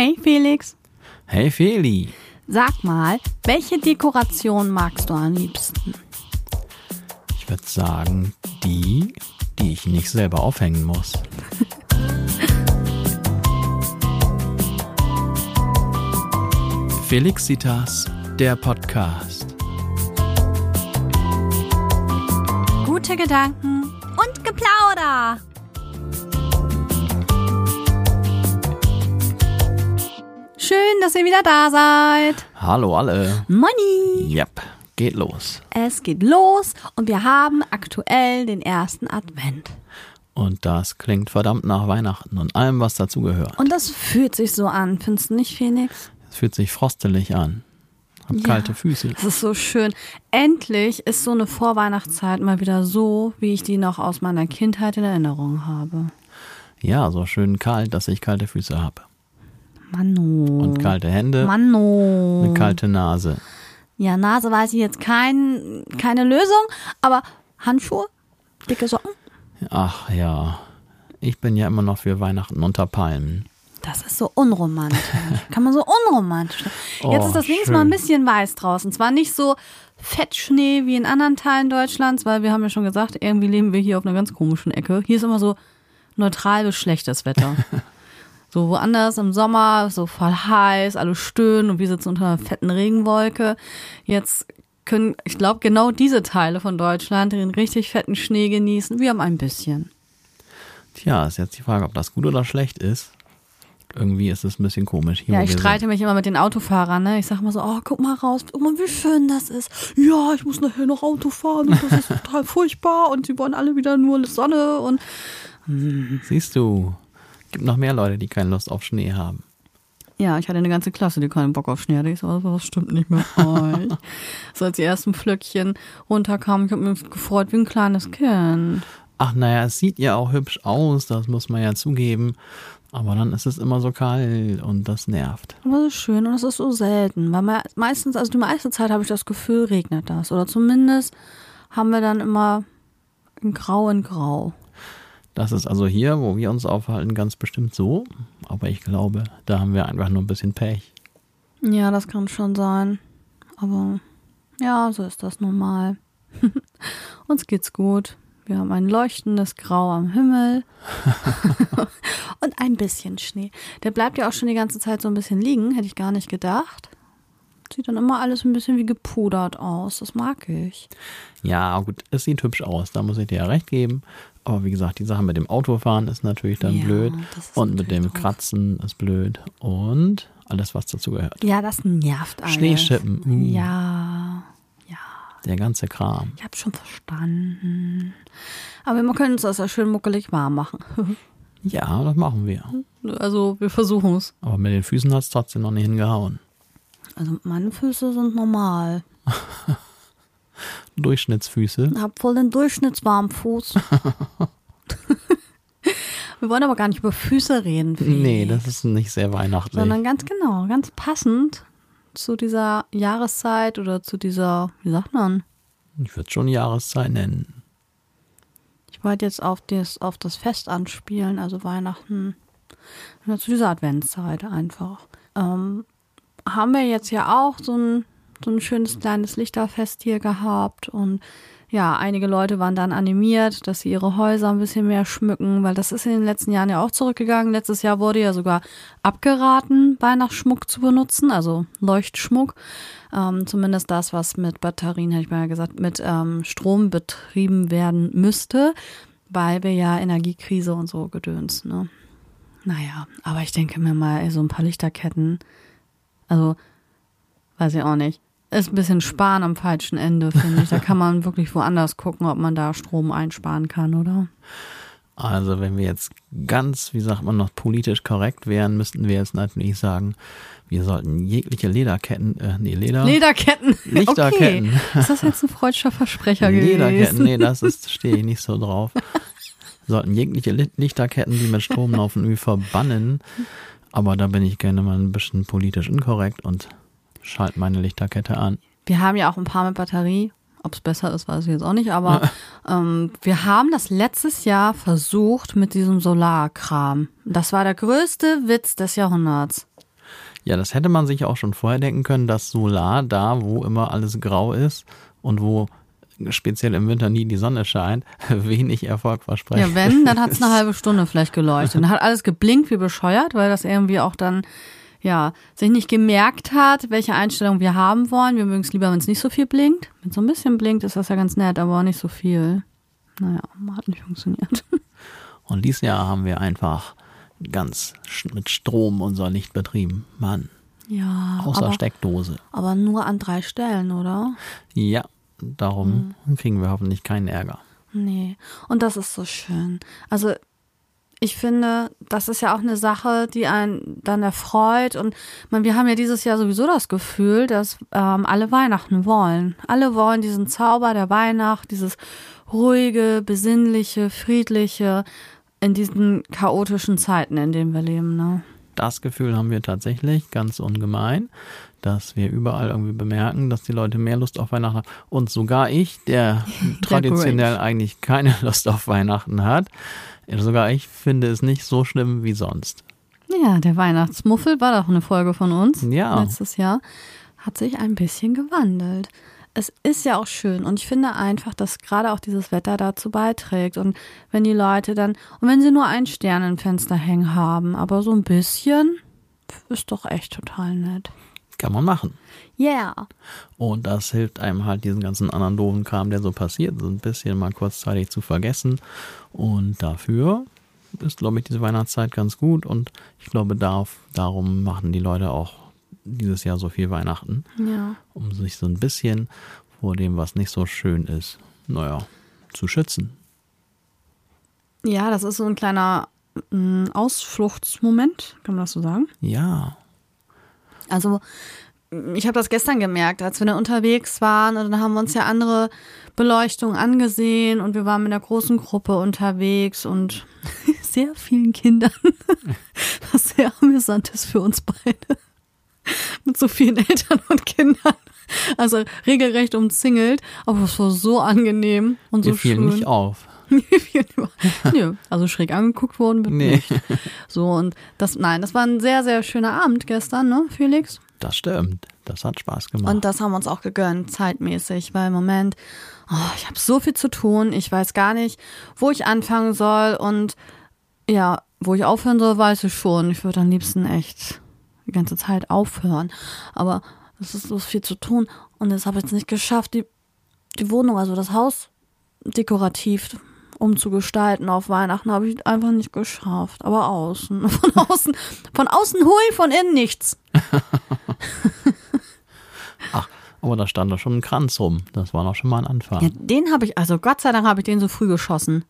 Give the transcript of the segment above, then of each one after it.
Hey Felix, Hey Feli, sag mal, welche Dekoration magst du am liebsten? ich würde sagen, die, die ich nicht selber aufhängen muss. Felixitas, der Podcast. Gute Gedanken und Geplauder. Schön, dass ihr wieder da seid. Hallo alle. Money. Yep, geht los. Es geht los und wir haben aktuell den ersten Advent. Und das klingt verdammt nach Weihnachten und allem, was dazugehört. Und das fühlt sich so an, findest du nicht, Phoenix? Es fühlt sich frostelig an. Hab Ja. kalte Füße. Das ist so schön. Endlich ist so eine Vorweihnachtszeit mal wieder so, wie ich die noch aus meiner Kindheit in Erinnerung habe. Ja, so schön kalt, dass ich kalte Füße habe. Manno. Und kalte Hände, Manno. eine kalte Nase. Ja, Nase weiß ich jetzt kein, keine Lösung, aber Handschuhe, dicke Socken, Ach ja, ich bin ja immer noch für Weihnachten unter Palmen. das ist so unromantisch. Kann man so unromantisch. Jetzt Oh, ist das wenigstens schön. mal ein bisschen weiß draußen. Zwar nicht so Fettschnee wie in anderen Teilen Deutschlands, weil wir haben ja schon gesagt, irgendwie leben wir hier auf einer ganz komischen Ecke. Hier ist immer so neutral bis schlechtes Wetter. So woanders im Sommer, so voll heiß, alle stöhnen und wir sitzen unter einer fetten Regenwolke. Jetzt können, ich glaube, genau diese Teile von Deutschland den richtig fetten Schnee genießen. Wir haben ein bisschen. Tja, ist jetzt die Frage, ob das gut oder schlecht ist. Irgendwie ist es ein bisschen komisch hier. Ja, ich streite sind. mich immer mit den Autofahrern, ne? Ich sag mal so, oh, guck mal raus, guck mal, wie schön das ist. Ja, ich muss nachher noch Auto fahren und das ist total furchtbar und sie wollen alle wieder nur Sonne und Siehst du, gibt noch mehr Leute, die keine Lust auf Schnee haben. Ja, ich hatte eine ganze Klasse, die keinen Bock auf Schnee hatte. Ich so, "Also, das stimmt nicht mit euch. so als die ersten Flöckchen runterkamen, ich habe mich gefreut wie ein kleines Kind. Ach naja, es sieht ja auch hübsch aus, das muss man ja zugeben. Aber dann ist es immer so kalt und das nervt. Aber das ist schön und das ist so selten, weil me- meistens, also die meiste Zeit habe ich das Gefühl, regnet das. Oder zumindest haben wir dann immer in Grau in Grau. Das ist also hier, wo wir uns aufhalten, ganz bestimmt so. Aber ich glaube, da haben wir einfach nur ein bisschen Pech. Ja, das kann schon sein. Aber ja, so ist das normal. Uns geht's gut. Wir haben ein leuchtendes Grau am Himmel und ein bisschen Schnee. Der bleibt ja auch schon die ganze Zeit so ein bisschen liegen, hätte ich gar nicht gedacht. Sieht dann immer alles ein bisschen wie gepudert aus. Das mag ich. Ja, gut, es sieht hübsch aus, da muss ich dir ja recht geben. Aber wie gesagt, die Sache mit dem Autofahren ist natürlich dann Ja, blöd. Und mit dem doof. Kratzen ist blöd. Und alles, was dazu gehört. Ja, das nervt alles. Schneeschippen, uh. Ja, ja. Der ganze Kram. Ich habe schon verstanden. Aber wir können uns das ja schön muckelig warm machen. Ja, das machen wir. Also wir versuchen es. Aber mit den Füßen hat es trotzdem noch nicht hingehauen. Also meine Füße sind normal. Durchschnittsfüße. Ich habe voll den durchschnittswarmen Fuß. wir wollen aber gar nicht über Füße reden. Felix, Nee, das ist nicht sehr weihnachtlich. Sondern ganz genau, ganz passend zu dieser Jahreszeit oder zu dieser, wie sagt man? Ich würde schon Jahreszeit nennen. Ich wollte jetzt auf das, auf das Fest anspielen, also Weihnachten. Ja, zu dieser Adventszeit einfach. Ähm, haben wir jetzt ja auch so ein, so ein schönes kleines Lichterfest hier gehabt und ja, einige Leute waren dann animiert, dass sie ihre Häuser ein bisschen mehr schmücken, weil das ist in den letzten Jahren ja auch zurückgegangen. Letztes Jahr wurde ja sogar abgeraten, Weihnachtsschmuck zu benutzen, also Leuchtschmuck. Ähm, zumindest das, was mit Batterien, hätte ich mal gesagt, mit ähm, Strom betrieben werden müsste, weil wir ja Energiekrise und so gedöns, ne? Naja, aber ich denke mir mal, so ein paar Lichterketten, also, weiß ich auch nicht. Ist ein bisschen sparen am falschen Ende, finde ich. Da kann man wirklich woanders gucken, ob man da Strom einsparen kann, oder? Also wenn wir jetzt ganz, wie sagt man noch, politisch korrekt wären, müssten wir jetzt natürlich sagen, wir sollten jegliche Lederketten, äh, nee, Leder, Lederketten. Lichterketten. Okay. Ist das jetzt ein freudscher Versprecher Lederketten, gewesen? nee, das ist, stehe ich nicht so drauf. Wir sollten jegliche Li- Lichterketten, die mit Strom laufen, irgendwie verbannen. Aber da bin ich gerne mal ein bisschen politisch inkorrekt und schalte meine Lichterkette an. Wir haben ja auch ein paar mit Batterie. Ob es besser ist, weiß ich jetzt auch nicht. Aber ähm, wir haben das letztes Jahr versucht mit diesem Solarkram. Das war der größte Witz des Jahrhunderts. Ja, das hätte man sich auch schon vorher denken können, dass Solar da, wo immer alles grau ist und wo speziell im Winter nie die Sonne scheint, wenig Erfolg versprechen. Ja, wenn, dann hat es eine halbe Stunde vielleicht geleuchtet. Und hat alles geblinkt wie bescheuert, weil das irgendwie auch dann, ja, sich nicht gemerkt hat, welche Einstellung wir haben wollen. Wir mögen es lieber, wenn es nicht so viel blinkt. Wenn so ein bisschen blinkt, ist das ja ganz nett, aber auch nicht so viel. Naja, hat nicht funktioniert. Und dieses Jahr haben wir einfach ganz mit Strom unser Licht betrieben. Mann. Ja. Außer aber, Steckdose. aber nur an drei Stellen, oder? Ja, darum Mhm. kriegen wir hoffentlich keinen Ärger. Nee. Und das ist so schön. Also ich finde, das ist ja auch eine Sache, die einen dann erfreut. Und man, wir haben ja dieses Jahr sowieso das Gefühl, dass ähm, alle Weihnachten wollen. Alle wollen diesen Zauber der Weihnacht, dieses ruhige, besinnliche, friedliche in diesen chaotischen Zeiten, in denen wir leben. Ne? Das Gefühl haben wir tatsächlich ganz ungemein, dass wir überall irgendwie bemerken, dass die Leute mehr Lust auf Weihnachten haben. Und sogar ich, der traditionell Grinch. eigentlich keine Lust auf Weihnachten hat, sogar ich finde es nicht so schlimm wie sonst. Ja, der Weihnachtsmuffel war doch eine Folge von uns Ja. letztes Jahr. Hat sich ein bisschen gewandelt. Es ist ja auch schön und ich finde einfach, dass gerade auch dieses Wetter dazu beiträgt. Und wenn die Leute dann, und wenn sie nur einen Stern im Fenster hängen haben, aber so ein bisschen, ist doch echt total nett. Kann man machen. Yeah. Und das hilft einem halt, diesen ganzen anderen doofen Kram, der so passiert, so ein bisschen mal kurzzeitig zu vergessen. Und dafür ist, glaube ich, diese Weihnachtszeit ganz gut. Und ich glaube, darf, darum machen die Leute auch dieses Jahr so viel Weihnachten, Ja. um sich so ein bisschen vor dem, was nicht so schön ist, naja, zu schützen. Ja, das ist so ein kleiner mm, Ausfluchtsmoment, kann man das so sagen? Ja, Also ich habe das gestern gemerkt, als wir dann unterwegs waren und dann haben wir uns ja andere Beleuchtungen angesehen und wir waren mit einer großen Gruppe unterwegs und sehr vielen Kindern, was sehr amüsant ist für uns beide. Mit so vielen Eltern und Kindern. Also regelrecht umzingelt, aber es war so angenehm und so wir fielen schön. nicht auf. Nö, also schräg angeguckt worden bin Nee. nicht. So und das, nein, das war ein sehr, sehr schöner Abend gestern, ne, Felix? Das stimmt. Das hat Spaß gemacht. Und das haben wir uns auch gegönnt, zeitmäßig, weil im Moment, oh, ich habe so viel zu tun, ich weiß gar nicht, wo ich anfangen soll und ja, wo ich aufhören soll, weiß ich schon. Ich würde am liebsten echt die ganze Zeit aufhören. Aber es ist so viel zu tun und das habe ich jetzt nicht geschafft, die, die Wohnung, also das Haus dekorativ umzugestalten auf Weihnachten habe ich einfach nicht geschafft. Aber außen, von außen, von außen hui, von innen nichts. Ach, aber da stand doch schon ein Kranz rum. Das war doch schon mal ein Anfang. Ja, den habe ich, also Gott sei Dank habe ich den so früh geschossen.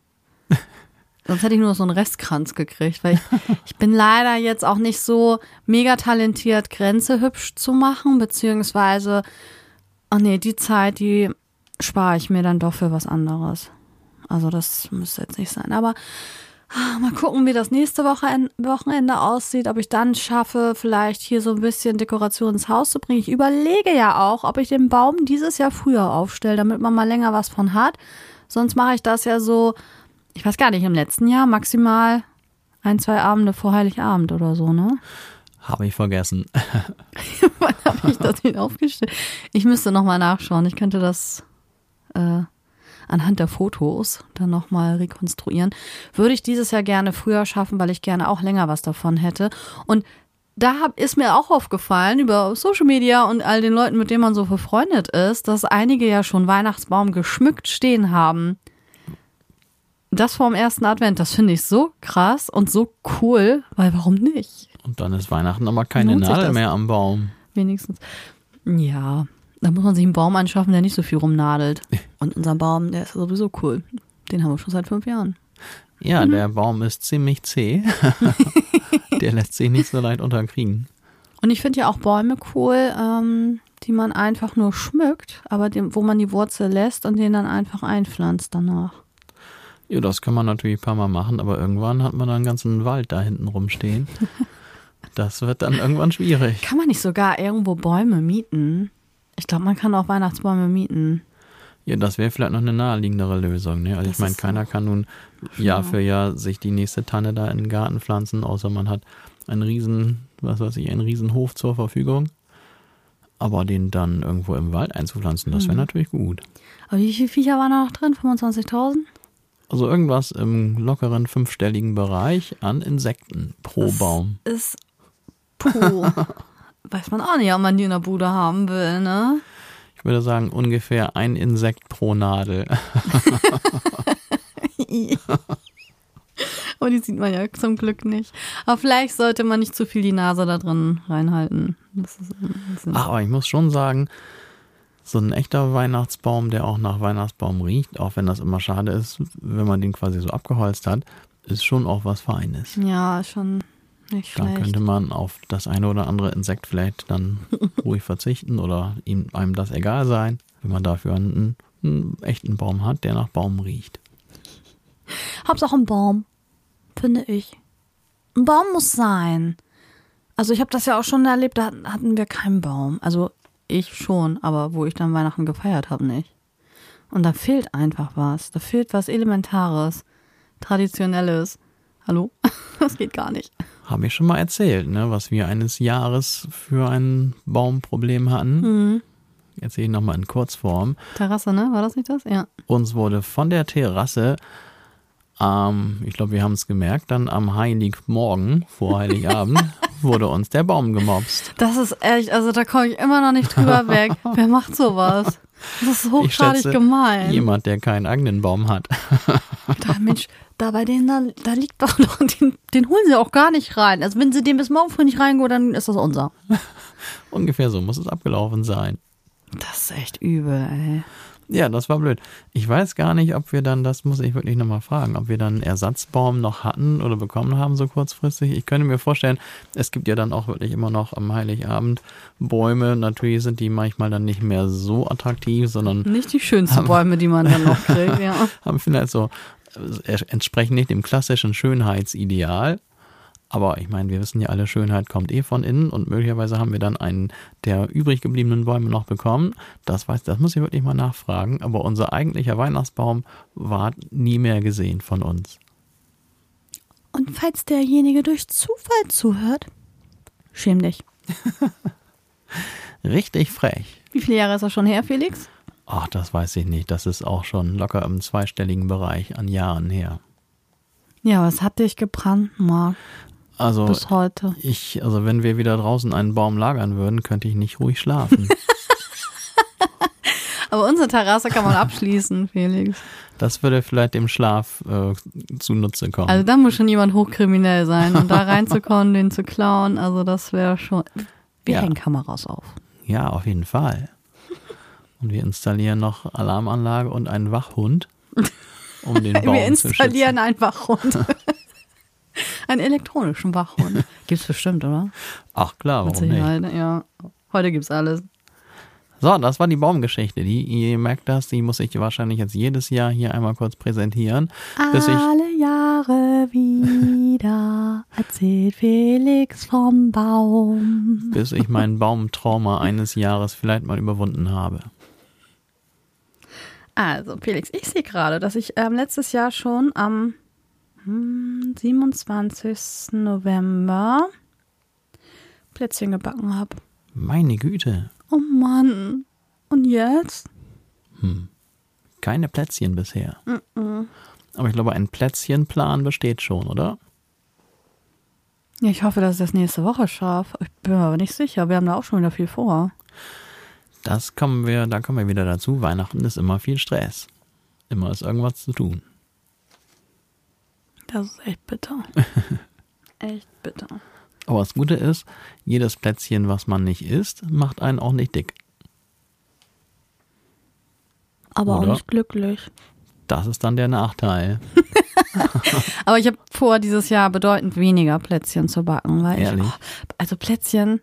Sonst hätte ich nur noch so einen Restkranz gekriegt, weil ich, ich bin leider jetzt auch nicht so mega talentiert, Grenze hübsch zu machen, beziehungsweise, ach nee, die Zeit, die spare ich mir dann doch für was anderes. Also das müsste jetzt nicht sein. Aber ah, mal gucken, wie das nächste Woche, Wochenende aussieht, ob ich dann schaffe, vielleicht hier so ein bisschen Dekoration ins Haus zu bringen. Ich überlege ja auch, ob ich den Baum dieses Jahr früher aufstelle, damit man mal länger was von hat. Sonst mache ich das ja so, ich weiß gar nicht, im letzten Jahr maximal ein, zwei Abende vor Heiligabend oder so, ne? Habe ich vergessen. Wann habe ich das denn aufgestellt? Ich müsste nochmal nachschauen. Ich könnte das äh, anhand der Fotos dann nochmal rekonstruieren. Würde ich dieses Jahr gerne früher schaffen, weil ich gerne auch länger was davon hätte. Und da hab, ist mir auch aufgefallen über Social Media und all den Leuten, mit denen man so befreundet ist, dass einige ja schon Weihnachtsbaum geschmückt stehen haben. Das vorm ersten Advent, das finde ich so krass und so cool, weil warum nicht? Und dann ist Weihnachten aber keine Lohnt Nadel mehr am Baum. Wenigstens. Ja, da muss man sich einen Baum anschaffen, der nicht so viel rumnadelt. Und unser Baum, der ist sowieso cool. Den haben wir schon seit fünf Jahren. Ja, Mhm. der Baum ist ziemlich zäh. der lässt sich nicht so leicht unterkriegen. Und ich finde ja auch Bäume cool, ähm, die man einfach nur schmückt, aber dem, wo man die Wurzel lässt und den dann einfach einpflanzt danach. Ja, das kann man natürlich ein paar Mal machen, aber irgendwann hat man dann einen ganzen Wald da hinten rumstehen. Das wird dann irgendwann schwierig. Kann man nicht sogar irgendwo Bäume mieten? Ich glaube, man kann auch Weihnachtsbäume mieten. Ja, das wäre vielleicht noch eine naheliegendere Lösung. Ne? Also Das ich meine, keiner kann nun Jahr für Jahr sich die nächste Tanne da in den Garten pflanzen, außer man hat einen riesen, was weiß ich, einen riesen Hof zur Verfügung. Aber den dann irgendwo im Wald einzupflanzen, das wäre Mhm. natürlich gut. Aber wie viele Viecher waren da noch drin? 25.000? Also irgendwas im lockeren fünfstelligen Bereich an Insekten pro Das Baum. Ist puh. Weiß man auch nicht, ob man die in der Bude haben will, ne? Ich würde sagen ungefähr ein Insekt pro Nadel. Aber die sieht man ja zum Glück nicht. Aber vielleicht sollte man nicht zu viel die Nase da drin reinhalten. Das ist ein bisschen Aber ich muss schon sagen, so ein echter Weihnachtsbaum, der auch nach Weihnachtsbaum riecht, auch wenn das immer schade ist, wenn man den quasi so abgeholzt hat, ist schon auch was Feines. ja, schon nicht Dann schlecht. könnte man auf das eine oder andere Insekt vielleicht dann ruhig verzichten oder ihm, einem das egal sein, wenn man dafür einen, einen echten Baum hat, der nach Baum riecht. Hauptsache ein Baum, finde ich. Ein Baum muss sein. Also ich habe das ja auch schon erlebt, da hatten wir keinen Baum. Also ich schon, aber wo ich dann Weihnachten gefeiert habe, nicht. Und da fehlt einfach was. Da fehlt was Elementares, Traditionelles. Hallo? Das geht gar nicht. Habe ich schon mal erzählt, ne, was wir eines Jahres für ein Baumproblem hatten. Mhm. Erzähle ich nochmal in Kurzform. Terrasse, ne? War das nicht das? Ja. Uns wurde von der Terrasse, ähm, ich glaube, wir haben es gemerkt, dann am Heiligmorgen vor Heiligabend wurde uns der Baum gemobst. Das ist echt, also da komme ich immer noch nicht drüber weg. Wer macht sowas? Das ist hochgradig gemein. Jemand, der keinen eigenen Baum hat. Da, Mensch, da bei denen, da, da liegt doch noch, den, den holen sie auch gar nicht rein. Also wenn sie den bis morgen früh nicht reingehen, dann ist das unser. Ungefähr so muss es abgelaufen sein. Das ist echt übel, ey. Ja, das war blöd. Ich weiß gar nicht, ob wir dann, das muss ich wirklich nochmal fragen, ob wir dann einen Ersatzbaum noch hatten oder bekommen haben so kurzfristig. Ich könnte mir vorstellen, es gibt ja dann auch wirklich immer noch am Heiligabend Bäume. Natürlich sind die manchmal dann nicht mehr so attraktiv, sondern Nicht die schönsten Bäume, die man dann noch kriegt, ja. haben vielleicht so, äh, entsprechen nicht dem klassischen Schönheitsideal. Aber ich meine, wir wissen ja alle, Schönheit kommt eh von innen und möglicherweise haben wir dann einen der übrig gebliebenen Bäume noch bekommen. Das weiß, das muss ich wirklich mal nachfragen. Aber unser eigentlicher Weihnachtsbaum war nie mehr gesehen von uns. Und falls derjenige durch Zufall zuhört, schäm dich. Richtig frech. Wie viele Jahre ist das schon her, Felix? Ach, das weiß ich nicht. Das ist auch schon locker im zweistelligen Bereich an Jahren her. Ja, was hat dich gebrandmarkt Also bis heute? ich, also wenn wir wieder draußen einen Baum lagern würden, könnte ich nicht ruhig schlafen. Aber unsere Terrasse kann man abschließen, Felix. Das würde vielleicht dem Schlaf äh, zunutze kommen. Also da muss schon jemand hochkriminell sein und da reinzukommen, den zu klauen, also das wäre schon. Wir Ja. hängen Kameras auf. ja, auf jeden Fall. Und wir installieren noch Alarmanlage und einen Wachhund, um den Baum Wir zu installieren schützen. einen Wachhund. Einen elektronischen Wachhund. Gibt's bestimmt, oder? Ach klar, warum nicht? Sicherheit, ja. Heute gibt's alles. So, das war die Baumgeschichte. Die, ihr merkt das, die muss ich wahrscheinlich jetzt jedes Jahr hier einmal kurz präsentieren, bis ich Alle Jahre wieder erzählt Felix vom Baum. bis ich mein Baumtrauma eines Jahres vielleicht mal überwunden habe. Also, Felix, ich sehe gerade, dass ich ähm, letztes Jahr schon am 27. November Plätzchen gebacken habe. Meine Güte, Oh Mann. Und jetzt? keine Plätzchen bisher. Aber ich glaube, ein Plätzchenplan besteht schon, oder? Ja, ich hoffe, dass ich das nächste Woche schaffe. Ich bin mir aber nicht sicher. Wir haben da auch schon wieder viel vor. Das kommen wir, da kommen wir wieder dazu. Weihnachten ist immer viel Stress. Immer ist irgendwas zu tun. Das ist echt bitter. echt bitter. Aber das Gute ist, jedes Plätzchen, was man nicht isst, macht einen auch nicht dick. Aber Oder? auch nicht glücklich. Das ist dann der Nachteil. Aber ich habe vor, dieses Jahr bedeutend weniger Plätzchen zu backen, weil Ehrlich? ich, oh, also Plätzchen,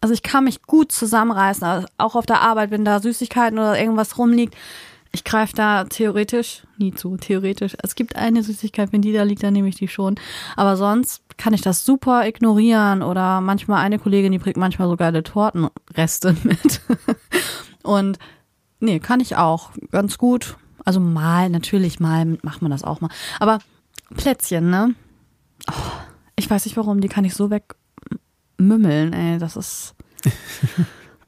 also ich kann mich gut zusammenreißen, also auch auf der Arbeit, wenn da Süßigkeiten oder irgendwas rumliegt. Ich greife da theoretisch nie zu, theoretisch. Es gibt eine Süßigkeit, wenn die da liegt, dann nehme ich die schon. Aber sonst kann ich das super ignorieren oder manchmal eine Kollegin, die bringt manchmal so geile Tortenreste mit. Und nee, kann ich auch ganz gut. Also mal, natürlich mal macht man das auch mal. Aber Plätzchen, ne? Oh, Ich weiß nicht warum, die kann ich so wegmümmeln, ey. Das ist.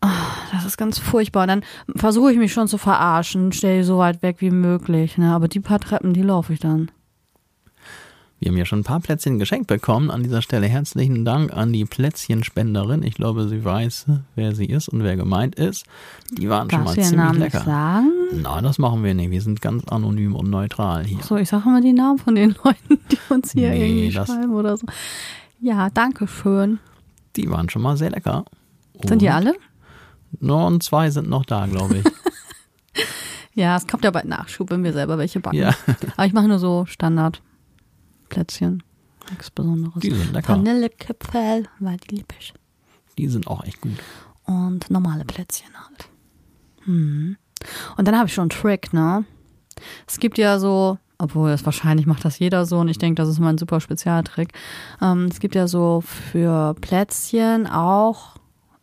Oh, das ist ganz furchtbar. Und dann versuche ich mich schon zu verarschen, stelle so weit weg wie möglich. Ne? Aber die paar Treppen, die laufe ich dann. Wir haben ja schon ein paar Plätzchen geschenkt bekommen. An dieser Stelle herzlichen Dank an die Plätzchenspenderin. Ich glaube, sie weiß, wer sie ist und wer gemeint ist. Die waren Darfst schon mal ziemlich Namen lecker. nicht sagen? Nein, das machen wir nicht. Wir sind ganz anonym und neutral hier. So, ich sage immer die Namen von den Leuten, die uns hier Nee, irgendwie schreiben oder so. Ja, danke schön. Die waren schon mal sehr lecker. Sind die Und- alle? Nur und zwei sind noch da, glaube ich. Ja, es kommt ja bald Nachschub, wenn wir selber welche backen. ja, Aber ich mache nur so Standardplätzchen. Nichts Besonderes. die sind lecker. Vanillekipferl, weil die lieb ich. Die sind auch echt gut. Und normale Plätzchen halt. Hm. Und dann habe ich schon einen Trick, ne? Es gibt ja so, obwohl es wahrscheinlich macht das jeder so und ich denke, das ist mein super Spezialtrick. Ähm, es gibt ja so für Plätzchen auch,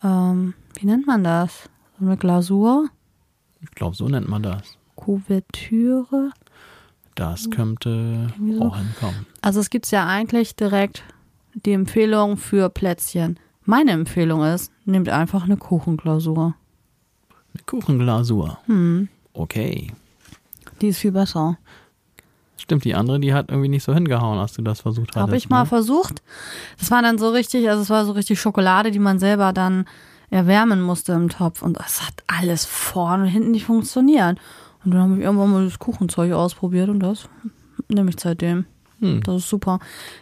ähm, wie nennt man das? So eine Glasur, Ich glaube, so nennt man das. Kuvertüre. Das könnte so. auch hinkommen. Also es gibt ja eigentlich direkt die Empfehlung für Plätzchen. Meine Empfehlung ist, nehmt einfach eine Kuchenglasur. Eine Kuchenglasur. Hm, Okay. die ist viel besser. Stimmt, die andere, die hat irgendwie nicht so hingehauen, als du das versucht hattest. Habe ich mal ne? versucht. Das war dann so richtig, also es war so richtig Schokolade, die man selber dann erwärmen musste im Topf. Und es hat alles vorne und hinten nicht funktioniert. Und dann habe ich irgendwann mal das Kuchenzeug ausprobiert und das nehme ich seitdem. Hm. Das ist super.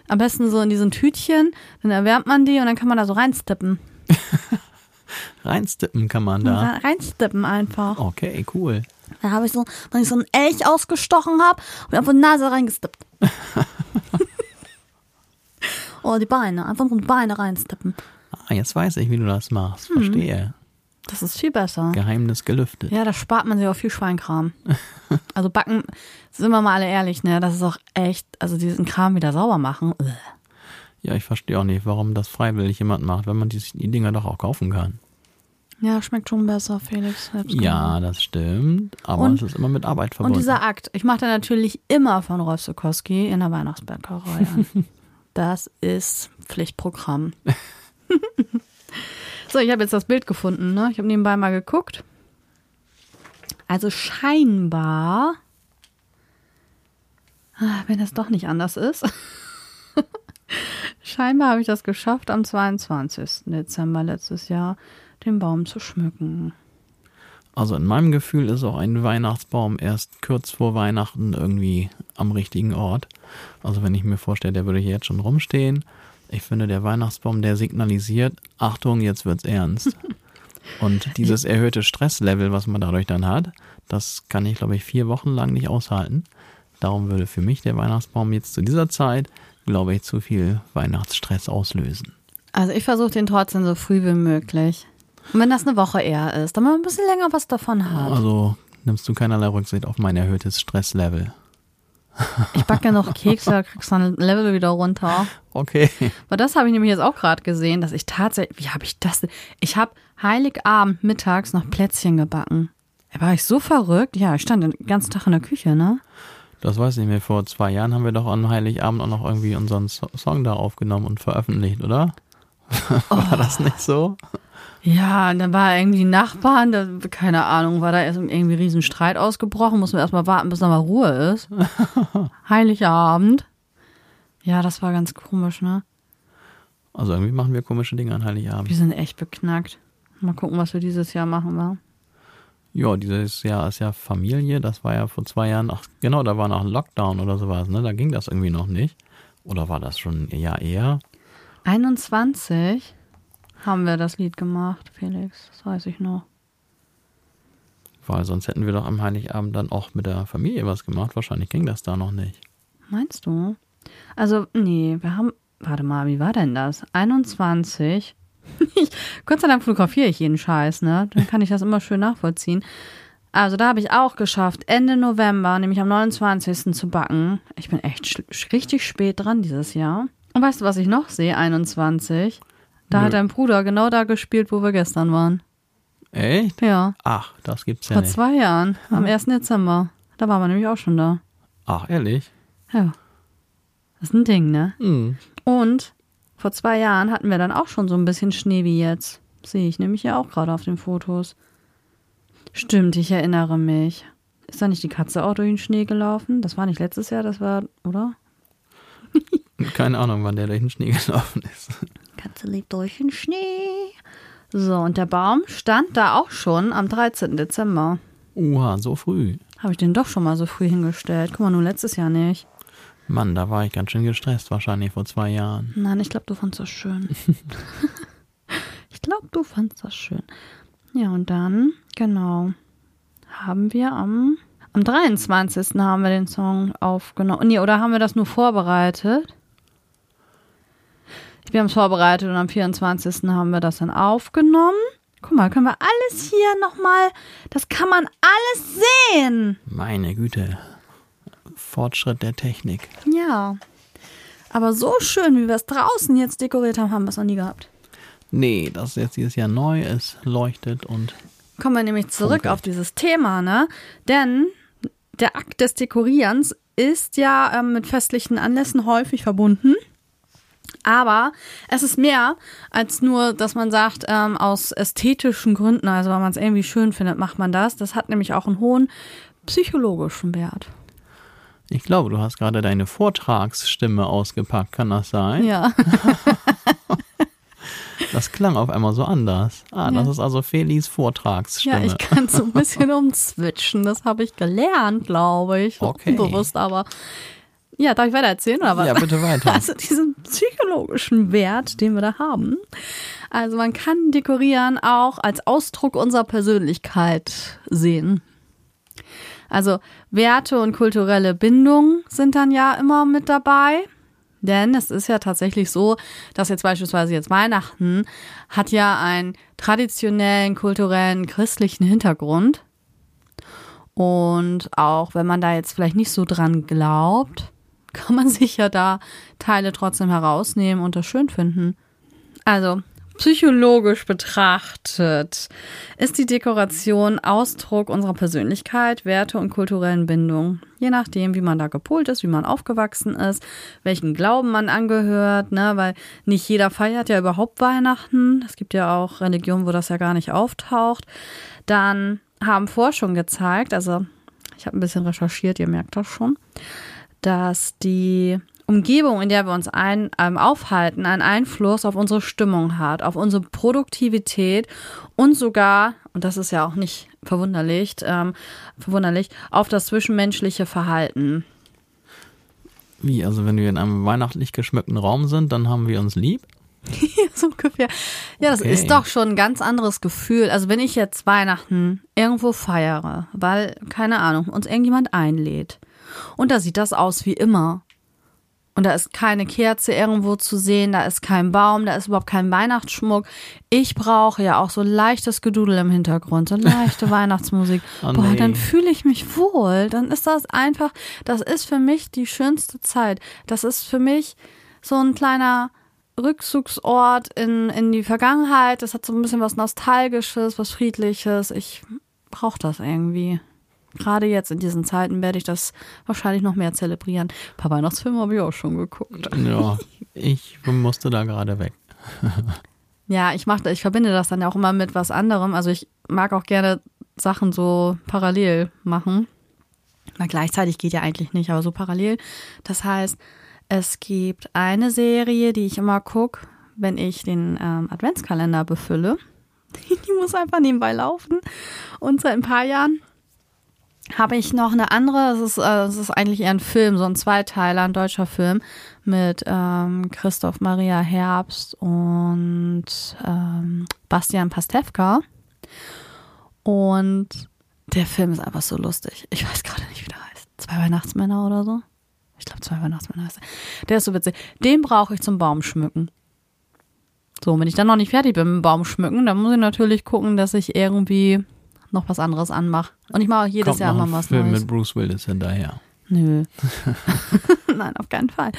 Am besten so in diesen Tütchen, dann erwärmt man die und dann kann man da so reinstippen. Reinstippen kann man da. Rein- Reinstippen einfach. Okay, cool. Da habe ich so, wenn ich so einen Elch ausgestochen habe und einfach die Nase reingestippt. Oder die Beine, einfach nur die Beine reinstippen. Ah, jetzt weiß ich, wie du das machst. Hm. Verstehe. Das ist viel besser. Geheimnis gelüftet. Ja, da spart man sich auch viel Schweinkram. Also backen, sind wir mal alle ehrlich, ne? Das ist auch echt, also diesen Kram wieder sauber machen. ugh. Ja, ich verstehe auch nicht, warum das freiwillig jemand macht, wenn man die, die Dinger doch auch kaufen kann. Ja, schmeckt schon besser, Felix. Ja, das stimmt. Aber Und- es ist immer mit Arbeit Und verbunden. dieser Akt, ich mache da natürlich immer von Rolf Sokowski in der Weihnachtsbäckerei an. Das ist Pflichtprogramm. so, ich habe jetzt das Bild gefunden, ne? Ich habe nebenbei mal geguckt. Also scheinbar, ah, wenn das doch nicht anders ist, scheinbar habe ich das geschafft, am 22. Dezember letztes Jahr den Baum zu schmücken. Also in meinem Gefühl ist auch ein Weihnachtsbaum erst kurz vor Weihnachten irgendwie am richtigen Ort. Also wenn ich mir vorstelle, der würde hier jetzt schon rumstehen. Ich finde, der Weihnachtsbaum, der signalisiert, Achtung, jetzt wird's ernst. Und dieses erhöhte Stresslevel, was man dadurch dann hat, das kann ich, glaube ich, vier Wochen lang nicht aushalten. Darum würde für mich der Weihnachtsbaum jetzt zu dieser Zeit, glaube ich, zu viel Weihnachtsstress auslösen. Also ich versuche den trotzdem so früh wie möglich. Und wenn das eine Woche eher ist, damit man ein bisschen länger was davon hat. Also nimmst du keinerlei Rücksicht auf mein erhöhtes Stresslevel. Ich backe ja noch Kekse, da kriegst du ein Level wieder runter. Okay. Aber das habe ich nämlich jetzt auch gerade gesehen, dass ich tatsächlich, wie habe ich das denn? Ich habe Heiligabend mittags noch Plätzchen gebacken. Da war ich so verrückt. Ja, ich stand den ganzen Tag in der Küche, ne? Das weiß ich nicht mehr. Vor zwei Jahren haben wir doch an Heiligabend auch noch irgendwie unseren So- Song da aufgenommen und veröffentlicht, oder? War das nicht so? Ja, und dann war irgendwie Nachbarn, da, keine Ahnung, war da erst irgendwie ein riesen Streit ausgebrochen, mussten wir erstmal warten, bis da mal Ruhe ist. Heiligabend. Ja, das war ganz komisch, ne? Also irgendwie machen wir komische Dinge an Heiligabend. Wir sind echt beknackt. Mal gucken, was wir dieses Jahr machen, wa? Ja, dieses Jahr ist ja Familie. Das war ja vor zwei Jahren. Ach, genau, da war noch ein Lockdown oder sowas, ne? Da ging das irgendwie noch nicht. Oder war das schon ein Jahr eher? 21 haben wir das Lied gemacht, Felix. Das weiß ich noch. Weil sonst hätten wir doch am Heiligabend dann auch mit der Familie was gemacht. Wahrscheinlich ging das da noch nicht. Meinst du? Also, nee, wir haben. Warte mal, wie war denn das? 21. Ich, Gott sei Dank fotografiere ich jeden Scheiß, ne? Dann kann ich das immer schön nachvollziehen. Also, da habe ich auch geschafft, Ende November, nämlich am 29. zu backen. Ich bin echt richtig spät dran dieses Jahr. Und weißt du, was ich noch sehe? 21. Da Nö. hat dein Bruder genau da gespielt, wo wir gestern waren. Echt? Ja. Ach, das gibt's ja Vor nicht. zwei Jahren, am 1. Dezember. Da waren wir nämlich auch schon da. Ach, ehrlich? Ja. Das ist ein Ding, ne? Hm. Und vor zwei Jahren hatten wir dann auch schon so ein bisschen Schnee wie jetzt. Sehe ich nämlich ja auch gerade auf den Fotos. Stimmt, ich erinnere mich. Ist da nicht die Katze auch durch den Schnee gelaufen? Das war nicht letztes Jahr, das war, oder? Keine Ahnung, wann der durch den Schnee gelaufen ist. Katze lebt durch den Schnee. So, und der Baum stand da auch schon am 13. Dezember. Uha, so früh. Habe ich den doch schon mal so früh hingestellt. Guck mal, nur letztes Jahr nicht. Mann, da war ich ganz schön gestresst, wahrscheinlich vor zwei Jahren. Nein, ich glaube, du fandst das schön. ich glaube, du fandst das schön. Ja, und dann, genau, haben wir am, am 23. haben wir den Song aufgenommen. Nee, oder haben wir das nur vorbereitet? Wir haben es vorbereitet und am 24. haben wir das dann aufgenommen. Guck mal, können wir alles hier nochmal, das kann man alles sehen. Meine Güte. Fortschritt der Technik. Ja. Aber so schön, wie wir es draußen jetzt dekoriert haben, haben wir es noch nie gehabt. Nee, das ist jetzt dieses Jahr neu, es leuchtet und Kommen wir nämlich zurück Funkelt. auf dieses Thema, ne? Denn der Akt des Dekorierens ist ja ähm, mit festlichen Anlässen häufig verbunden. Aber es ist mehr als nur, dass man sagt, ähm, aus ästhetischen Gründen, also weil man es irgendwie schön findet, macht man das. Das hat nämlich auch einen hohen psychologischen Wert. ich glaube, du hast gerade deine Vortragsstimme ausgepackt, kann das sein? Ja. Das klang auf einmal so anders. Ah, das Ja. ist also Felis Ja, Vortragsstimme. ich kann so ein bisschen umswitchen. Das habe ich gelernt, glaube ich. Okay. Unbewusst, aber. Ja, darf ich weiter erzählen oder was? ja, bitte weiter. Also diesen psychologischen Wert, den wir da haben. Also man kann Dekorieren auch als Ausdruck unserer Persönlichkeit sehen. Also Werte und kulturelle Bindung sind dann ja immer mit dabei. Denn es ist ja tatsächlich so, dass jetzt beispielsweise jetzt Weihnachten hat ja einen traditionellen, kulturellen, christlichen Hintergrund. Und auch wenn man da jetzt vielleicht nicht so dran glaubt, kann man sich ja da Teile trotzdem herausnehmen und das schön finden. Also psychologisch betrachtet ist die Dekoration Ausdruck unserer Persönlichkeit, Werte und kulturellen Bindung. Je nachdem, wie man da gepolt ist, wie man aufgewachsen ist, welchen Glauben man angehört, ne, weil nicht jeder feiert ja überhaupt Weihnachten. Es gibt ja auch Religionen, wo das ja gar nicht auftaucht. Dann haben Forschungen gezeigt, also ich habe ein bisschen recherchiert, ihr merkt das schon, dass die Umgebung, in der wir uns ein, ähm, aufhalten, einen Einfluss auf unsere Stimmung hat, auf unsere Produktivität und sogar, und das ist ja auch nicht verwunderlich, ähm, verwunderlich, auf das zwischenmenschliche Verhalten. Wie, also wenn wir in einem weihnachtlich geschmückten Raum sind, dann haben wir uns lieb? so ungefähr. Ja, das Okay. ist doch schon ein ganz anderes Gefühl. Also wenn ich jetzt Weihnachten irgendwo feiere, weil, keine Ahnung, uns irgendjemand einlädt und da sieht das aus wie immer. Und da ist keine Kerze irgendwo zu sehen, da ist kein Baum, da ist überhaupt kein Weihnachtsschmuck. Ich brauche ja auch so leichtes Gedudel im Hintergrund, so leichte Weihnachtsmusik. Oh Boah, nee. dann fühle ich mich wohl. Dann ist das einfach, das ist für mich die schönste Zeit. Das ist für mich so ein kleiner Rückzugsort in, in die Vergangenheit. Das hat so ein bisschen was Nostalgisches, was Friedliches. Ich brauche das irgendwie. Gerade jetzt in diesen Zeiten werde ich das wahrscheinlich noch mehr zelebrieren. Ein paar Weihnachtsfilme habe ich auch schon geguckt. Ja, ich musste da gerade weg. Ja, ich mache, ich verbinde das dann ja auch immer mit was anderem. Also ich mag auch gerne Sachen so parallel machen. Na, gleichzeitig geht ja eigentlich nicht, aber so parallel. Das heißt, es gibt eine Serie, die ich immer gucke, wenn ich den ähm, Adventskalender befülle. Die muss einfach nebenbei laufen. Und seit ein paar Jahren habe ich noch eine andere, es ist, äh, ist eigentlich eher ein Film, so ein Zweiteiler, ein deutscher Film mit ähm, Christoph Maria Herbst und ähm, Bastian Pastewka. Und der Film ist einfach so lustig. Ich weiß gerade nicht, wie der heißt. Zwei Weihnachtsmänner oder so? Ich glaube, zwei Weihnachtsmänner heißt er. Der ist so witzig. Den brauche ich zum Baumschmücken. So, wenn ich dann noch nicht fertig bin mit dem Baumschmücken, dann muss ich natürlich gucken, dass ich irgendwie noch was anderes anmache. Und ich mache auch jedes Kommt Jahr noch immer ein was Film Neues. mit Bruce Willis hinterher. Nö. Nein, auf keinen Fall.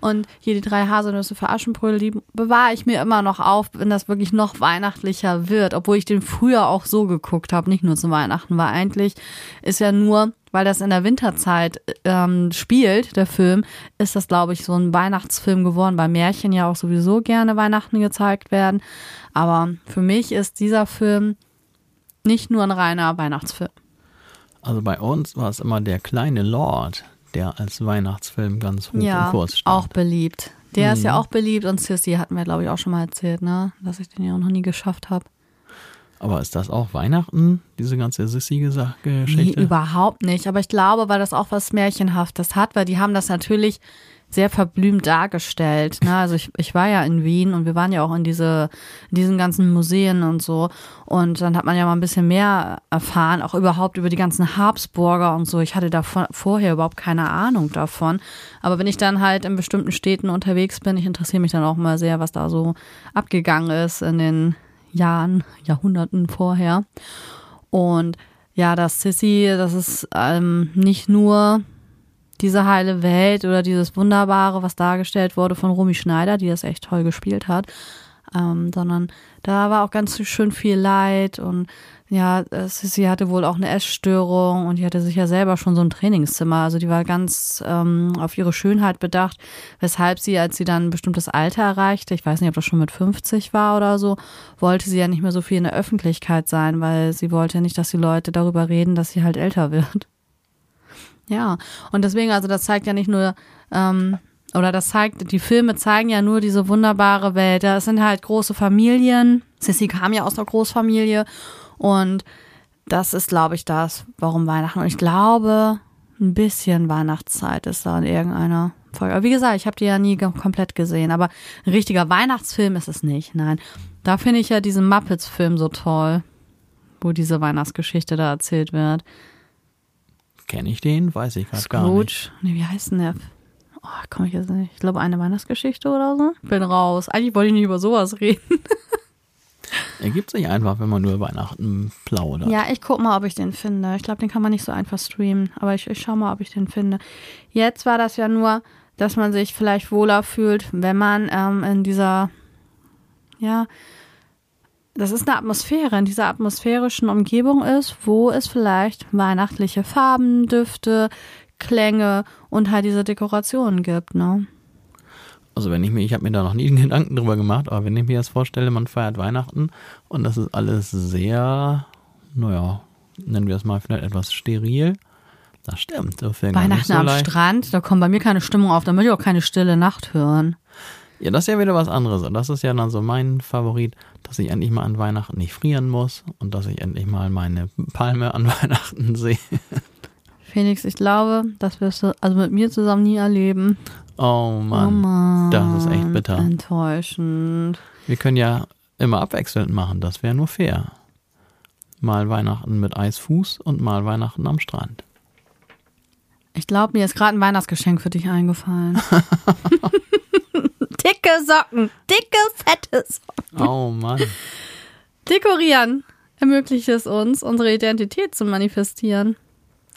Und hier die drei Haselnüsse für Aschenbrödel, die bewahre ich mir immer noch auf, wenn das wirklich noch weihnachtlicher wird. Obwohl ich den früher auch so geguckt habe, nicht nur zu Weihnachten, weil eigentlich ist ja nur weil das in der Winterzeit ähm, spielt, der Film, ist das, glaube ich, so ein Weihnachtsfilm geworden, weil Märchen ja auch sowieso gerne Weihnachten gezeigt werden. Aber für mich ist dieser Film nicht nur ein reiner Weihnachtsfilm. Also bei uns war es immer der kleine Lord, der als Weihnachtsfilm ganz hoch ja, im Kurs stand. auch beliebt. Der ist ja Mhm. auch beliebt und Sissy hatten wir, glaube ich, auch schon mal erzählt, ne? Dass ich den ja auch noch nie geschafft habe. Aber ist das auch Weihnachten, diese ganze Sissy-Geschichte? Nee, überhaupt nicht. Aber ich glaube, weil das auch was Märchenhaftes hat, weil die haben das natürlich sehr verblümt dargestellt. Ne? Also ich, ich war ja in Wien und wir waren ja auch in diese, in diesen ganzen Museen und so. Und dann hat man ja mal ein bisschen mehr erfahren, auch überhaupt über die ganzen Habsburger und so. Ich hatte da vor- vorher überhaupt keine Ahnung davon. Aber wenn ich dann halt in bestimmten Städten unterwegs bin, ich interessiere mich dann auch mal sehr, was da so abgegangen ist in den Jahren, Jahrhunderten vorher. Und ja, das Sissy, das ist ähm, nicht nur diese heile Welt oder dieses Wunderbare, was dargestellt wurde von Romy Schneider, die das echt toll gespielt hat, ähm, sondern da war auch ganz schön viel Leid und ja, Sissy hatte wohl auch eine Essstörung und die hatte sich ja selber schon so ein Trainingszimmer. Also die war ganz ähm, auf ihre Schönheit bedacht, weshalb sie, als sie dann ein bestimmtes Alter erreichte, ich weiß nicht, ob das schon mit 50 war oder so, wollte sie ja nicht mehr so viel in der Öffentlichkeit sein, weil sie wollte nicht, dass die Leute darüber reden, dass sie halt älter wird. Ja, und deswegen, also das zeigt ja nicht nur, ähm, oder das zeigt, die Filme zeigen ja nur diese wunderbare Welt. Ja, sind halt große Familien. Sissy kam ja aus einer Großfamilie und das ist, glaube ich, das, warum Weihnachten. Und ich glaube, ein bisschen Weihnachtszeit ist da in irgendeiner Folge. Aber wie gesagt, ich habe die ja nie komplett gesehen. Aber ein richtiger Weihnachtsfilm ist es nicht. Nein, da finde ich ja diesen Muppets-Film so toll, wo diese Weihnachtsgeschichte da erzählt wird. Kenne ich den? Weiß ich gerade gar nicht. Scrooge. Nee, wie heißt denn der? Oh, komm ich jetzt nicht. Ich glaube, eine Weihnachtsgeschichte oder so. Bin raus. Eigentlich wollte ich nicht über sowas reden. Ergibt sich einfach, wenn man nur Weihnachten plaudert. Ja, ich guck mal, ob ich den finde. Ich glaube, den kann man nicht so einfach streamen. Aber ich, ich schau mal, ob ich den finde. Jetzt war das ja nur, dass man sich vielleicht wohler fühlt, wenn man ähm, in dieser, ja, das ist eine Atmosphäre, in dieser atmosphärischen Umgebung ist, wo es vielleicht weihnachtliche Farben, Düfte, Klänge und halt diese Dekorationen gibt, ne? Also wenn ich mir, ich habe mir da noch nie einen Gedanken drüber gemacht, aber wenn ich mir jetzt vorstelle, man feiert Weihnachten und das ist alles sehr, naja, nennen wir es mal vielleicht etwas steril. Das stimmt. Das Weihnachten so am leicht. Strand, da kommt bei mir keine Stimmung auf, da möchte ich auch keine stille Nacht hören. Ja, das ist ja wieder was anderes. Und das ist ja dann so mein Favorit, dass ich endlich mal an Weihnachten nicht frieren muss und dass ich endlich mal meine Palme an Weihnachten sehe. Felix, ich glaube, das wirst du also mit mir zusammen nie erleben. Oh oh Mann. Mann. das ist echt bitter. Enttäuschend. Wir können ja immer abwechselnd machen, das wäre nur fair. Mal Weihnachten mit Eisfuß und mal Weihnachten am Strand. Ich glaube, mir ist gerade ein Weihnachtsgeschenk für dich eingefallen. dicke Socken. Dicke, fette Socken. Oh Mann. Dekorieren ermöglicht es uns, unsere Identität zu manifestieren.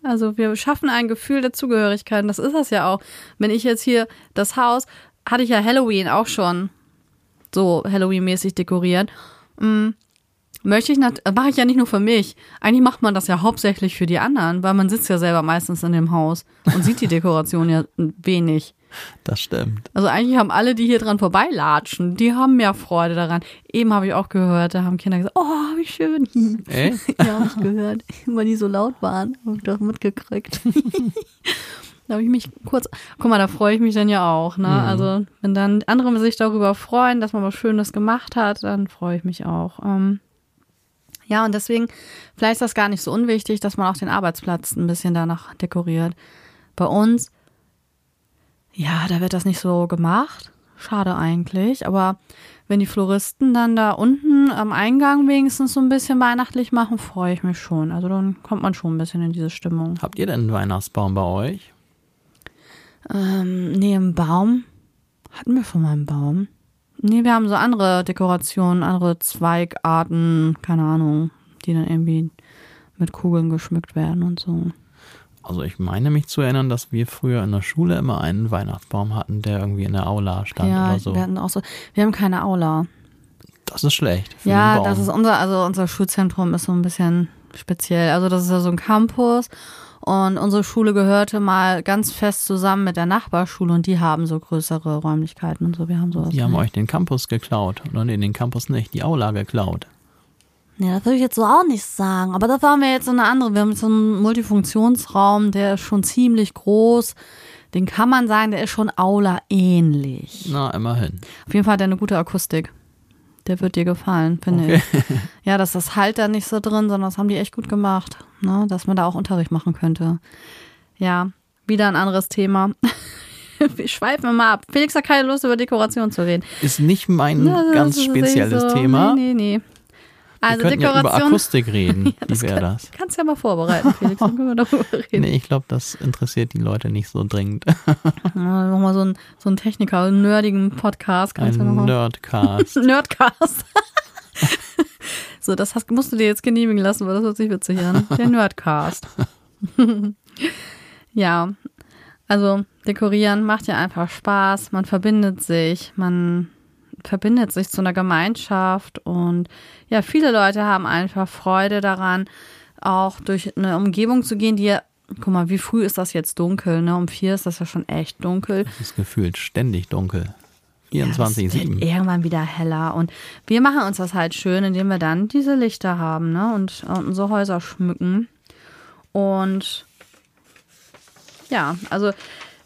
Also wir schaffen ein Gefühl der Zugehörigkeit. Und das ist das ja auch. Wenn ich jetzt hier das Haus, hatte ich ja Halloween auch schon so Halloween-mäßig dekoriert. Mm, Möchte ich, nat- mache ich ja nicht nur für mich. Eigentlich macht man das ja hauptsächlich für die anderen, weil man sitzt ja selber meistens in dem Haus und sieht die Dekoration ja wenig. Das stimmt. Also eigentlich haben alle, die hier dran vorbeilatschen, die haben mehr Freude daran. Eben habe ich auch gehört, da haben Kinder gesagt, oh, wie schön. Ey? ja, habe ich gehört, weil die so laut waren. Habe ich doch mitgekriegt. da habe ich mich kurz, guck mal, da freue ich mich dann ja auch. Ne? Also wenn dann andere sich darüber freuen, dass man was Schönes gemacht hat, dann freue ich mich auch. Ähm, ja, und deswegen, vielleicht ist das gar nicht so unwichtig, dass man auch den Arbeitsplatz ein bisschen danach dekoriert. Bei uns, ja, da wird das nicht so gemacht. Schade eigentlich. Aber wenn die Floristen dann da unten am Eingang wenigstens so ein bisschen weihnachtlich machen, freue ich mich schon. Also dann kommt man schon ein bisschen in diese Stimmung. Habt ihr denn einen Weihnachtsbaum bei euch? Ähm, nee, im Baum. Hatten wir schon mal einen Baum? Nee, wir haben so andere Dekorationen, andere Zweigarten, keine Ahnung, die dann irgendwie mit Kugeln geschmückt werden und so. Also ich meine mich zu erinnern, dass wir früher in der Schule immer einen Weihnachtsbaum hatten, der irgendwie in der Aula stand ja, oder so. wir hatten auch so, wir haben keine Aula. Das ist schlecht. Ja, das ist unser, also unser Schulzentrum ist so ein bisschen speziell. Also das ist ja so ein Campus Und unsere Schule gehörte mal ganz fest zusammen mit der Nachbarschule und die haben so größere Räumlichkeiten und so. Wir haben sowas. Die haben nicht. euch den Campus geklaut. Oder nee, den Campus nicht, die Aula geklaut. Nee, das würde ich jetzt so auch nicht sagen. Aber das waren wir jetzt so eine andere. Wir haben jetzt so einen Multifunktionsraum, der ist schon ziemlich groß. Den kann man sagen, der ist schon Aula ähnlich. Na, immerhin. Auf jeden Fall hat er eine gute Akustik. Der wird dir gefallen, finde ich. Ja, dass das halt da nicht so drin, sondern das haben die echt gut gemacht. Ne? Dass man da auch Unterricht machen könnte. Ja, wieder ein anderes Thema. Wir schweifen mal ab. Felix hat keine Lust, über Dekoration zu reden. Ist nicht mein Ja, das ganz spezielles so, Thema. Nee, nee, nee. Also wir könnten ja über Dekoration. Akustik reden. Wie wäre das? Kannst ja mal vorbereiten, Felix. Dann können wir darüber reden. Nee, ich glaube, das interessiert die Leute nicht so dringend. Ja, Nochmal so ein, so ein Techniker, einen nerdigen Podcast. Kannst du Ein mal- Nerdcast. Nerdcast. so, das hast, musst du dir jetzt genehmigen lassen, weil das hört sich witzig an. Der Nerdcast. ja, also dekorieren macht ja einfach Spaß. Man verbindet sich, man verbindet sich zu einer Gemeinschaft und ja, viele Leute haben einfach Freude daran, auch durch eine Umgebung zu gehen, die ja, guck mal, wie früh ist das jetzt dunkel, ne? Um vier ist das ja schon echt dunkel. Es ist gefühlt ständig dunkel. Ja, es wird 24-7. irgendwann wieder heller. Und wir machen uns das halt schön, indem wir dann diese Lichter haben, ne? Und, und unsere Häuser schmücken. Und ja, also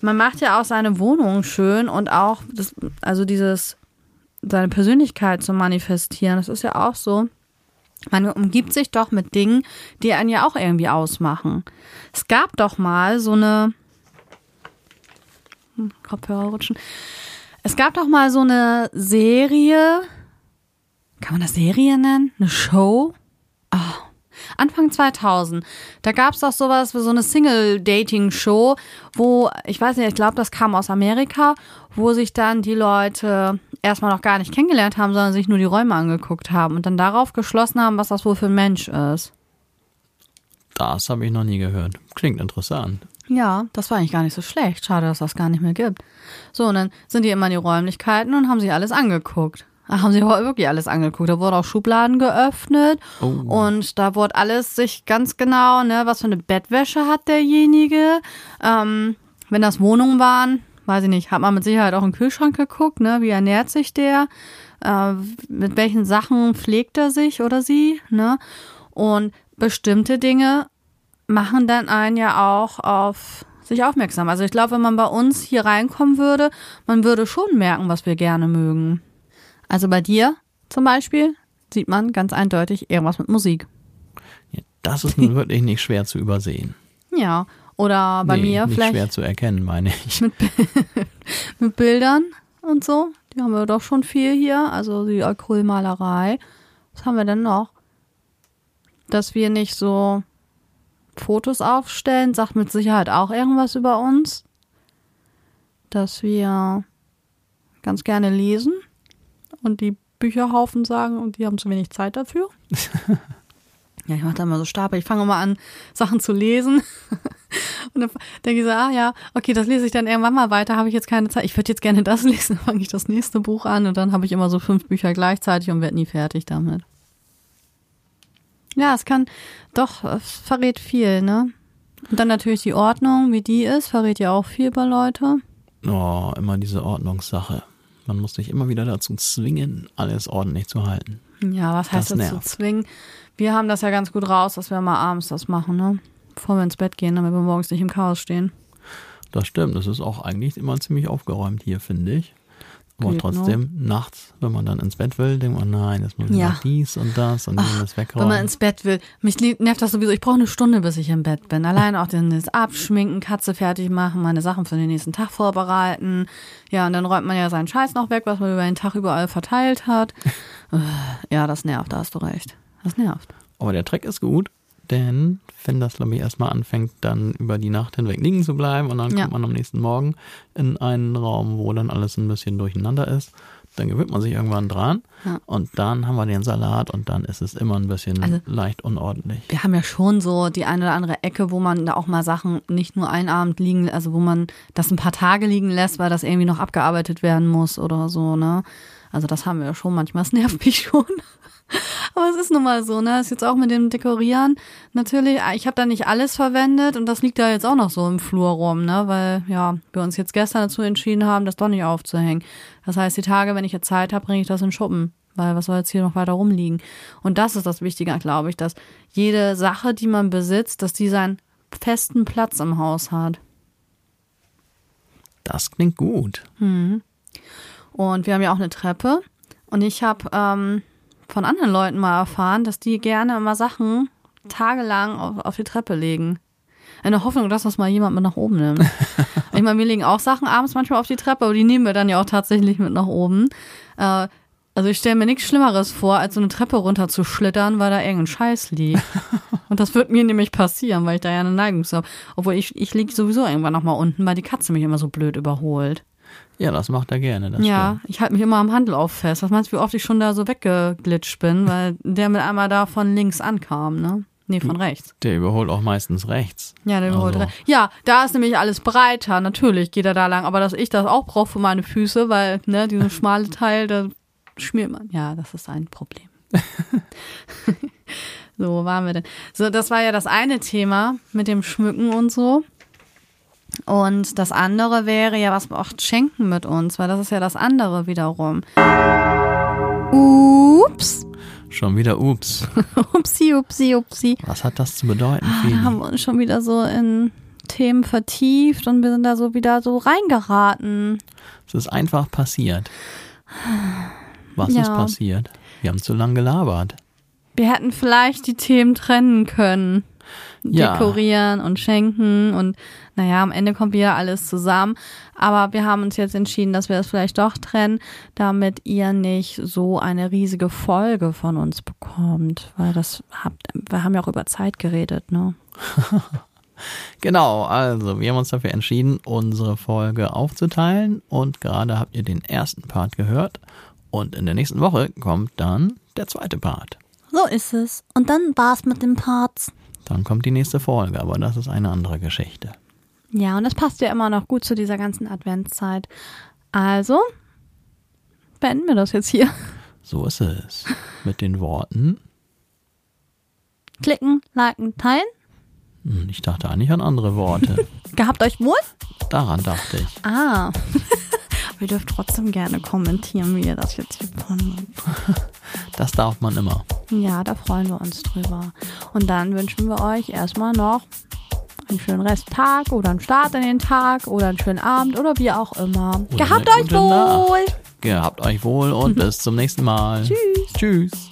man macht ja auch seine Wohnung schön und auch das, also dieses, seine Persönlichkeit zu manifestieren, das ist ja auch so. Man umgibt sich doch mit Dingen, die einen ja auch irgendwie ausmachen. Es gab doch mal so eine Hm, Kopfhörer rutschen. Es gab doch mal so eine Serie, kann man das Serie nennen? Eine Show? Ah, Anfang 2000. Da gab es doch sowas wie so eine Single-Dating-Show, wo, ich weiß nicht, ich glaube, das kam aus Amerika, wo sich dann die Leute erstmal noch gar nicht kennengelernt haben, sondern sich nur die Räume angeguckt haben und dann darauf geschlossen haben, was das wohl für ein Mensch ist. Das habe ich noch nie gehört. Klingt interessant. Ja, das war eigentlich gar nicht so schlecht. Schade, dass das gar nicht mehr gibt. So, und dann sind die immer in die Räumlichkeiten und haben sich alles angeguckt. Da haben sie wirklich alles angeguckt. Da wurden auch Schubladen geöffnet Oh. und da wurde alles sich ganz genau, ne, was für eine Bettwäsche hat derjenige. Ähm, wenn das Wohnungen waren, weiß ich nicht, hat man mit Sicherheit auch im Kühlschrank geguckt, ne, wie ernährt sich der, äh, mit welchen Sachen pflegt er sich oder sie, ne? Und bestimmte Dinge machen dann einen ja auch auf sich aufmerksam. Also ich glaube, wenn man bei uns hier reinkommen würde, man würde schon merken, was wir gerne mögen. Also bei dir zum Beispiel sieht man ganz eindeutig irgendwas mit Musik. Ja, das ist nun wirklich nicht schwer zu übersehen. Ja. Oder bei nee, mir nicht vielleicht schwer zu erkennen, meine ich. mit Bildern und so. Die haben wir doch schon viel hier. Also die Acrylmalerei. Was haben wir denn noch? Dass wir nicht so Fotos aufstellen, sagt mit Sicherheit auch irgendwas über uns. Dass wir ganz gerne lesen und die Bücherhaufen sagen und die haben zu wenig Zeit dafür. ja, ich mache da immer so Stapel. Ich fange immer an, Sachen zu lesen. Und dann denke ich so, ah ja, okay, das lese ich dann irgendwann mal weiter, habe ich jetzt keine Zeit. Ich würde jetzt gerne das lesen, dann fange ich das nächste Buch an und dann habe ich immer so fünf Bücher gleichzeitig und werde nie fertig damit. Ja, es kann doch, es verrät viel, ne? Und dann natürlich die Ordnung, wie die ist, verrät ja auch viel über Leute. Oh, immer diese Ordnungssache. Man muss sich immer wieder dazu zwingen, alles ordentlich zu halten. Ja, was heißt Das das, zu zwingen? Wir haben das ja ganz gut raus, dass wir mal abends das machen, ne? Bevor wir ins Bett gehen, damit wir morgens nicht im Chaos stehen. Das stimmt. Das ist auch eigentlich immer ziemlich aufgeräumt hier, finde ich. Aber Geht, ne? trotzdem, nachts, wenn man dann ins Bett will, denkt man, nein, jetzt muss ich Ja. noch dies und das und jenes Wenn wegräumen. man ins Bett will. Mich nervt das sowieso. Ich brauche eine Stunde, bis ich im Bett bin. Allein auch das Abschminken, Katze fertig machen, meine Sachen für den nächsten Tag vorbereiten. Ja, und dann räumt man ja seinen Scheiß noch weg, was man über den Tag überall verteilt hat. Ja, das nervt, da hast du recht. Das nervt. Aber der Trick ist gut, denn wenn das, ich, erstmal anfängt, dann über die Nacht hinweg liegen zu bleiben und dann Ja. kommt man am nächsten Morgen in einen Raum, wo dann alles ein bisschen durcheinander ist, dann gewöhnt man sich irgendwann dran Ja. und dann haben wir den Salat und dann ist es immer ein bisschen Also- leicht unordentlich. Wir haben ja schon so die eine oder andere Ecke, wo man da auch mal Sachen nicht nur einen Abend liegen, also wo man das ein paar Tage liegen lässt, weil das irgendwie noch abgearbeitet werden muss oder so, ne? Also das haben wir ja schon manchmal. Das nervt mich schon. Aber es ist nun mal so, ne? Ist jetzt auch mit dem Dekorieren. Natürlich, ich habe da nicht alles verwendet und das liegt da jetzt auch noch so im Flur rum, ne? Weil, ja, wir uns jetzt gestern dazu entschieden haben, das doch nicht aufzuhängen. Das heißt, die Tage, wenn ich jetzt Zeit habe, bringe ich das in Schuppen. Weil was soll jetzt hier noch weiter rumliegen? Und das ist das Wichtige, glaube ich, dass jede Sache, die man besitzt, dass die seinen festen Platz im Haus hat. Das klingt gut. Mhm. Und wir haben ja auch eine Treppe. Und ich habe ähm, von anderen Leuten mal erfahren, dass die gerne immer Sachen tagelang auf, auf die Treppe legen. In der Hoffnung, dass das mal jemand mit nach oben nimmt. ich meine, wir legen auch Sachen abends manchmal auf die Treppe, aber die nehmen wir dann ja auch tatsächlich mit nach oben. Äh, also ich stelle mir nichts Schlimmeres vor, als so eine Treppe runter zu schlittern, weil da irgendein Scheiß liegt. Und das wird mir nämlich passieren, weil ich da ja eine Neigung habe. Obwohl ich, ich liege sowieso irgendwann nochmal unten, weil die Katze mich immer so blöd überholt. Ja, das macht er gerne. ja, stimmt. ich halte mich immer am Handlauf fest. Was meinst du, wie oft ich schon da so weggeglitscht bin, weil der mit einmal da von links ankam, ne? Nee, von rechts. Der überholt auch meistens rechts. Ja, der überholt also. rechts. Ja, da ist nämlich alles breiter. Natürlich geht er da lang. Aber dass ich das auch brauche für meine Füße, weil, ne, dieses schmale Teil, da schmiert man. Ja, das ist ein Problem. so, wo waren wir denn? So, das war ja das eine Thema mit dem Schmücken und so. Und das andere wäre ja, was macht Schenken mit uns, weil das ist ja das andere wiederum. Ups. Schon wieder ups. upsi, upsi, upsi. Was hat das zu bedeuten? Ah, da haben wir uns schon wieder so in Themen vertieft und wir sind da so wieder so reingeraten. Es ist einfach passiert. Was ja. ist passiert? Wir haben zu lange gelabert. Wir hätten vielleicht die Themen trennen können ja. dekorieren und schenken und naja, am Ende kommt wieder alles zusammen. Aber wir haben uns jetzt entschieden, dass wir das vielleicht doch trennen, damit ihr nicht so eine riesige Folge von uns bekommt. Weil das habt, wir haben ja auch über Zeit geredet, ne? Genau, also wir haben uns dafür entschieden, unsere Folge aufzuteilen und gerade habt ihr den ersten Part gehört und in der nächsten Woche kommt dann der zweite Part. So ist es. Und dann war's mit den Parts. Dann kommt die nächste Folge, aber das ist eine andere Geschichte. Ja, und das passt ja immer noch gut zu dieser ganzen Adventszeit. Also, beenden wir das jetzt hier. So ist es. Mit den Worten. Klicken, liken, teilen. Hm, ich dachte eigentlich an andere Worte. Gehabt euch wohl? Daran dachte ich. Ah. Ihr dürft trotzdem gerne kommentieren, wie ihr das jetzt hier fandet. Das darf man immer. Ja, da freuen wir uns drüber. Und dann wünschen wir euch erstmal noch einen schönen Resttag oder einen Start in den Tag oder einen schönen Abend oder wie auch immer. Oder Gehabt euch wohl! Nacht. Gehabt euch wohl und bis zum nächsten Mal. Tschüss. Tschüss.